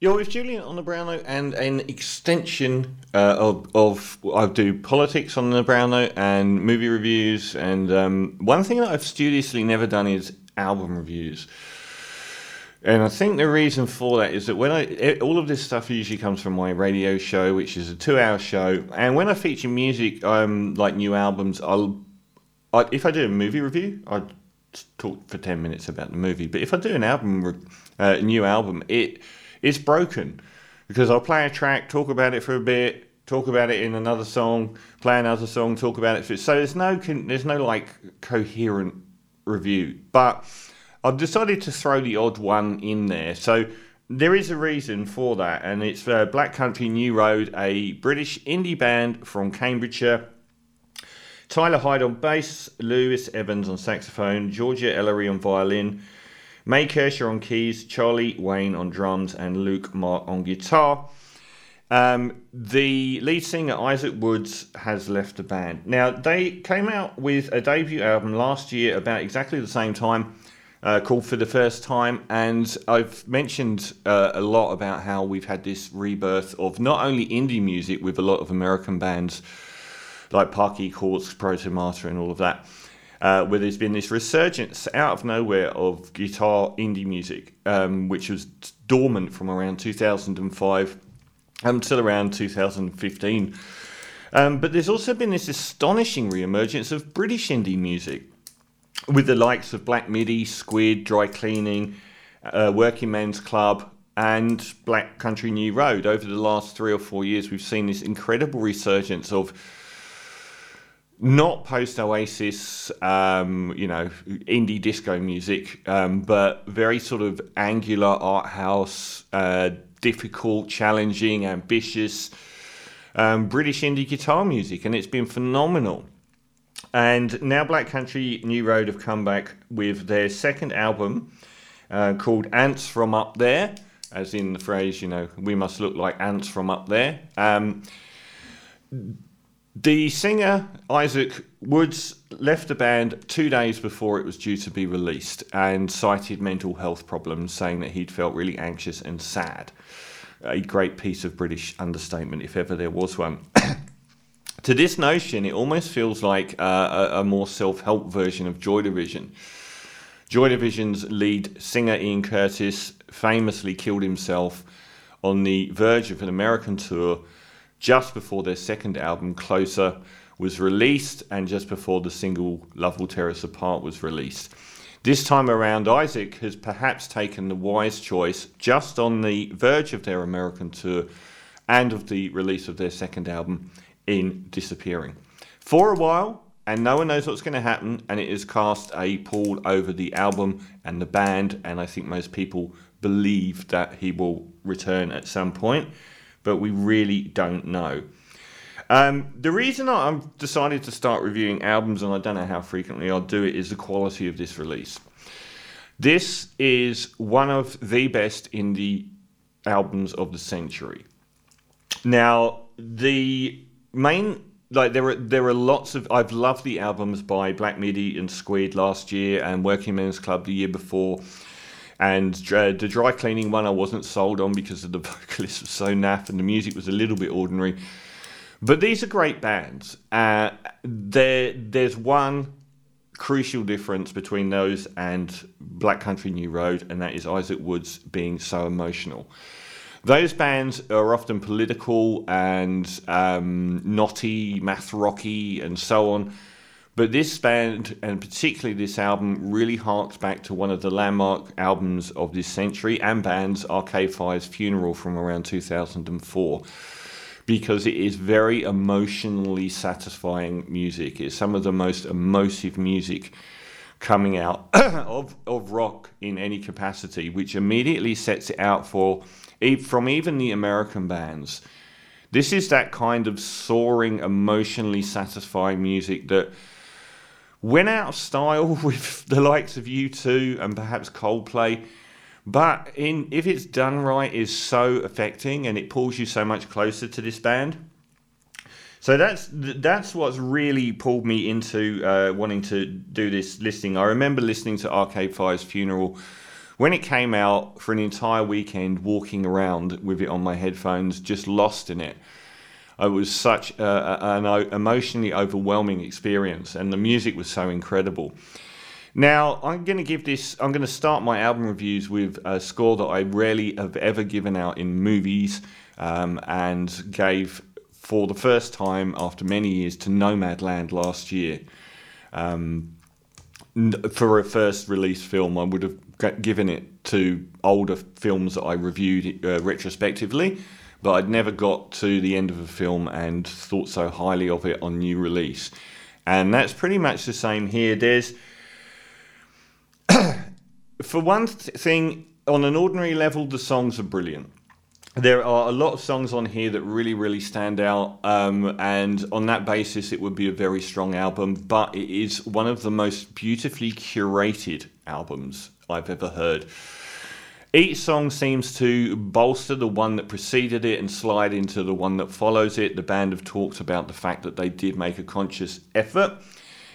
You're with Julian on the Brown Note and an extension uh, of, of I do politics on the Brown Note and movie reviews. And um, one thing that I've studiously never done is album reviews. And I think the reason for that is that when I all of this stuff usually comes from my radio show, which is a two-hour show, and when I feature music, um, like new albums, I'll I, if I do a movie review, I talk for ten minutes about the movie. But if I do an album, uh, new album, it it's broken because I'll play a track, talk about it for a bit, talk about it in another song, play another song, talk about it. So there's no there's no like coherent review, but I've decided to throw the odd one in there. So there is a reason for that, and it's uh, Black Country New Road, a British indie band from Cambridgeshire. Tyler Hyde on bass, Lewis Evans on saxophone, Georgia Ellery on violin, May Kershaw on keys, Charlie Wayne on drums, and Luke Mark on guitar. Um, the lead singer Isaac Woods has left the band. Now they came out with a debut album last year about exactly the same time, uh, called For the First Time, and I've mentioned uh, a lot about how we've had this rebirth of not only indie music with a lot of American bands like Parquet Courts, Protomartyr, and all of that, uh, where there's been this resurgence out of nowhere of guitar indie music, um, which was dormant from around 2005 until around 2015. Um, but there's also been this astonishing re-emergence of British indie music, with the likes of Black Midi, Squid, Dry Cleaning, uh, Working Men's Club, and Black Country New Road. Over the last three or four years, we've seen this incredible resurgence of not post Oasis, um, you know, indie disco music, um, but very sort of angular art house, uh, difficult, challenging, ambitious um, British indie guitar music, and it's been phenomenal. And now Black Country New Road have come back with their second album uh, called Ants from Up There, as in the phrase, you know, we must look like ants from up there. The singer, Isaac Woods, left the band two days before it was due to be released and cited mental health problems, saying that he'd felt really anxious and sad. A great piece of British understatement, if ever there was one. to this notion, it almost feels like a, a, more self help version of Joy Division. Joy Division's lead singer, Ian Curtis, famously killed himself on the verge of an American tour just before their second album, Closer, was released and just before the single Love Will Tear Us Apart was released. This time around, Isaac has perhaps taken the wise choice just on the verge of their American tour and of the release of their second album in disappearing. For a while, and no one knows what's going to happen, and it has cast a pall over the album and the band, and I think most people believe that he will return at some point but we really don't know. Um, the reason I've decided to start reviewing albums, and I don't know how frequently I'll do it, is the quality of this release. This is one of the best indie albums of the century. Now, the main like there are there are lots of I've loved the albums by Black Midi and Squid last year and Working Men's Club the year before. And uh, the dry cleaning one I wasn't sold on because the vocalist was so naff and the music was a little bit ordinary. But these are great bands. Uh, there, there's one crucial difference between those and Black Country New Road, and that is Isaac Woods being so emotional. Those bands are often political and um, knotty, math rocky, and so on. But this band, and particularly this album, really harks back to one of the landmark albums of this century and bands, Arcade Fire's Funeral from around 2004, because it is very emotionally satisfying music. It's some of the most emotive music coming out of, of rock in any capacity, which immediately sets it out for, from even the American bands. This is that kind of soaring, emotionally satisfying music that went out of style with the likes of U2 and perhaps Coldplay. But in if it's done right, is so affecting and it pulls you so much closer to this band. So that's that's what's really pulled me into uh, wanting to do this listing. I remember listening to Arcade Fire's funeral when it came out for an entire weekend, walking around with it on my headphones, just lost in it. It was such a, an emotionally overwhelming experience, and the music was so incredible. Now, I'm going to give this, I'm going to start my album reviews with a score that I rarely have ever given out in movies um, and gave for the first time after many years to Nomadland last year. Um, for a first release film, I would have given it to older films that I reviewed uh, retrospectively, but I'd never got to the end of a film and thought so highly of it on new release. And that's pretty much the same here. There's, for one th- thing, on an ordinary level, the songs are brilliant there are a lot of songs on here that really, really stand out, um, and on that basis, it would be a very strong album. But it is one of the most beautifully curated albums I've ever heard. Each song seems to bolster the one that preceded it and slide into the one that follows it. The band have talked about the fact that they did make a conscious effort.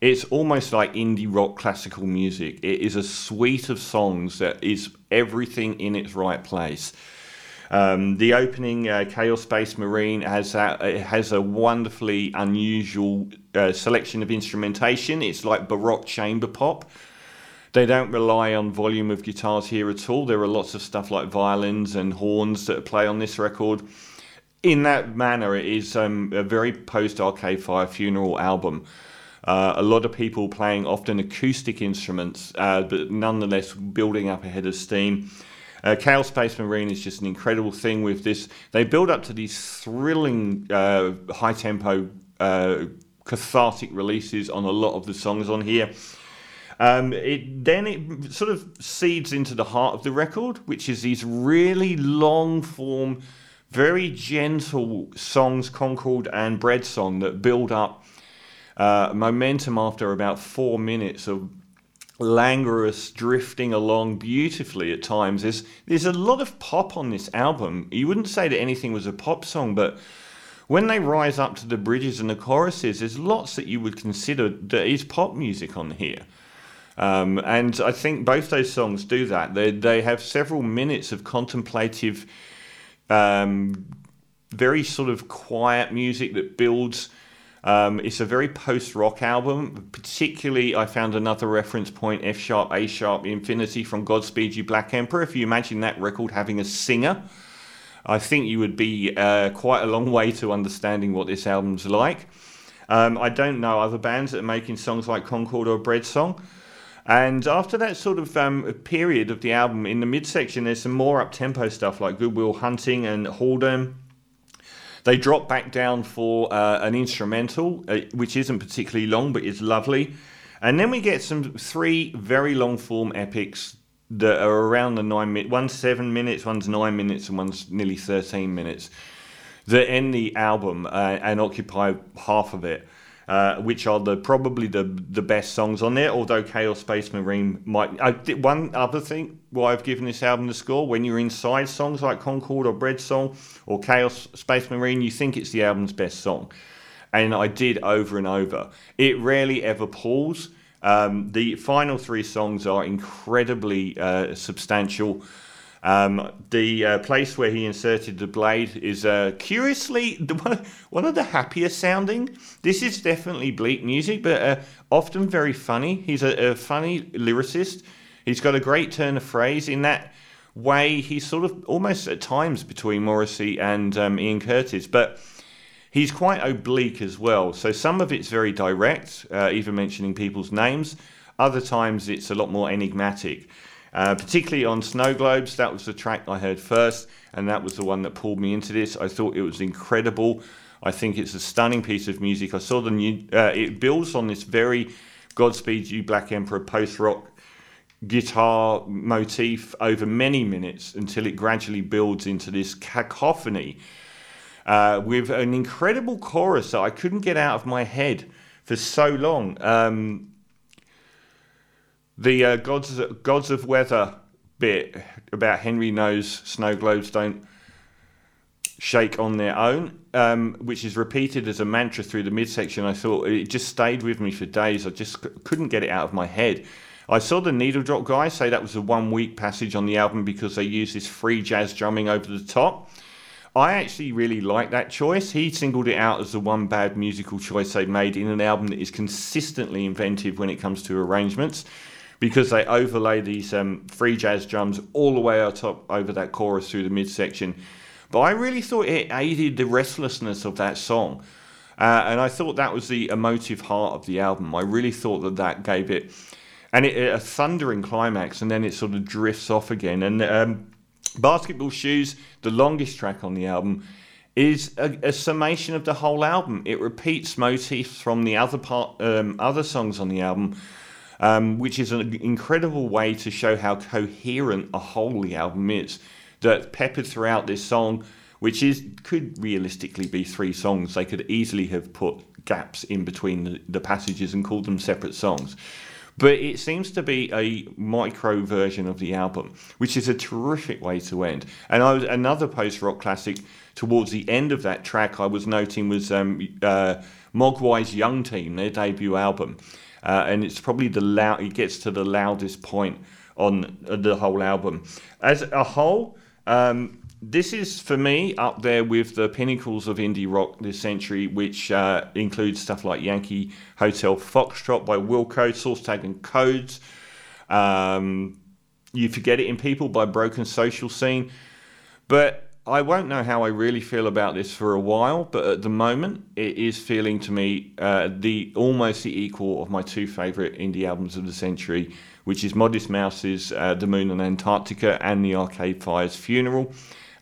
It's almost like indie rock classical music. It is a suite of songs that is everything in its right place. Um, the opening uh, Chaos Space Marine has a, has a wonderfully unusual uh, selection of instrumentation. It's like baroque chamber pop. They don't rely on volume of guitars here at all. There are lots of stuff like violins and horns that play on this record. In that manner, it is um, a very post Arcade Fire funeral album. Uh, a lot of people playing often acoustic instruments, uh, but nonetheless building up ahead of steam. Uh, Chaos Space Marine is just an incredible thing with this. They build up to these thrilling, uh, high tempo, uh, cathartic releases on a lot of the songs on here. Um, it then it sort of seeds into the heart of the record, which is these really long form, very gentle songs, Concord and Bread Song, that build up uh, momentum after about four minutes of languorous, drifting along beautifully at times. There's there's a lot of pop on this album. You wouldn't say that anything was a pop song, but when they rise up to the bridges and the choruses, there's lots that you would consider that is pop music on here. Um, and I think both those songs do that. They they have several minutes of contemplative, um, very sort of quiet music that builds um, it's a very post rock album. Particularly, I found another reference point F sharp, A sharp, Infinity from Godspeed You Black Emperor. If you imagine that record having a singer, I think you would be uh, quite a long way to understanding what this album's like. Um, I don't know other bands that are making songs like Concord or Bread Song. And after that sort of um, period of the album, in the midsection, there's some more up tempo stuff like Goodwill Hunting and Haldern. They drop back down for uh, an instrumental, uh, which isn't particularly long, but is lovely. And then we get some three very long form epics that are around the nine minutes. One's seven minutes, one's nine minutes, and one's nearly 13 minutes that end the album uh, and occupy half of it uh, which are the probably the the best songs on there. Although Chaos Space Marine might. I, one other thing, why I've given this album the score, when you're inside songs like Concord or Bread Song or Chaos Space Marine, you think it's the album's best song, and I did over and over. It rarely ever pulls. Um, the final three songs are incredibly uh, substantial. Um, the uh, place where he inserted the blade is uh, curiously the one, one of the happier sounding. This is definitely bleak music, but uh, often very funny. He's a, a, funny lyricist. He's got a great turn of phrase in that way. He's sort of almost at times between Morrissey and um, Ian Curtis, but he's quite oblique as well. So some of it's very direct, uh, even mentioning people's names. Other times it's a lot more enigmatic. Uh, particularly on Snow Globes. That was the track I heard first, and that was the one that pulled me into this. I thought it was incredible. I think it's a stunning piece of music. I saw the new. Uh, it builds on this very Godspeed You Black Emperor post rock guitar motif over many minutes until it gradually builds into this cacophony uh, with an incredible chorus that I couldn't get out of my head for so long. Um, the uh, gods gods of weather bit about Henry knows snow globes don't shake on their own, um, which is repeated as a mantra through the midsection. I thought it just stayed with me for days. I just couldn't get it out of my head. I saw the Needle Drop guys say that was a one week passage on the album because they use this free jazz drumming over the top. I actually really like that choice. He singled it out as the one bad musical choice they made in an album that is consistently inventive when it comes to arrangements because they overlay these um, free jazz drums all the way out top over that chorus through the midsection. But I really thought it aided the restlessness of that song. Uh, and I thought that was the emotive heart of the album. I really thought that that gave it and it, a thundering climax, and then it sort of drifts off again. And um, Basketball Shoes, the longest track on the album, is a, a, summation of the whole album. It repeats motifs from the other part, um, other songs on the album, um, which is an incredible way to show how coherent a whole the album is. That peppered throughout this song, which is could realistically be three songs. They could easily have put gaps in between the, the passages and called them separate songs. But it seems to be a micro version of the album, which is a terrific way to end. And I was, another post rock classic towards the end of that track I was noting was um, uh, Mogwai's Young Team, their debut album. Uh, and it's probably the loud, it gets to the loudest point on the whole album. As a whole, um, this is for me up there with the pinnacles of indie rock this century, which uh, includes stuff like Yankee Hotel Foxtrot by Wilco, Source Tag and Codes. Um, you Forgot It in People by Broken Social Scene. But I won't know how I really feel about this for a while, but at the moment, it is feeling to me uh, the almost the equal of my two favourite indie albums of the century, which is Modest Mouse's uh, The Moon and Antarctica and The Arcade Fire's Funeral.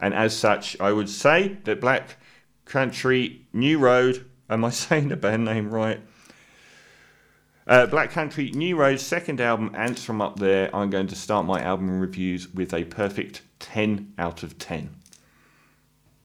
And as such, I would say that Black Country New Road, am I saying the band name right? Uh, Black Country New Road's second album, Ants from Up There, I'm going to start my album reviews with a perfect 10 out of 10.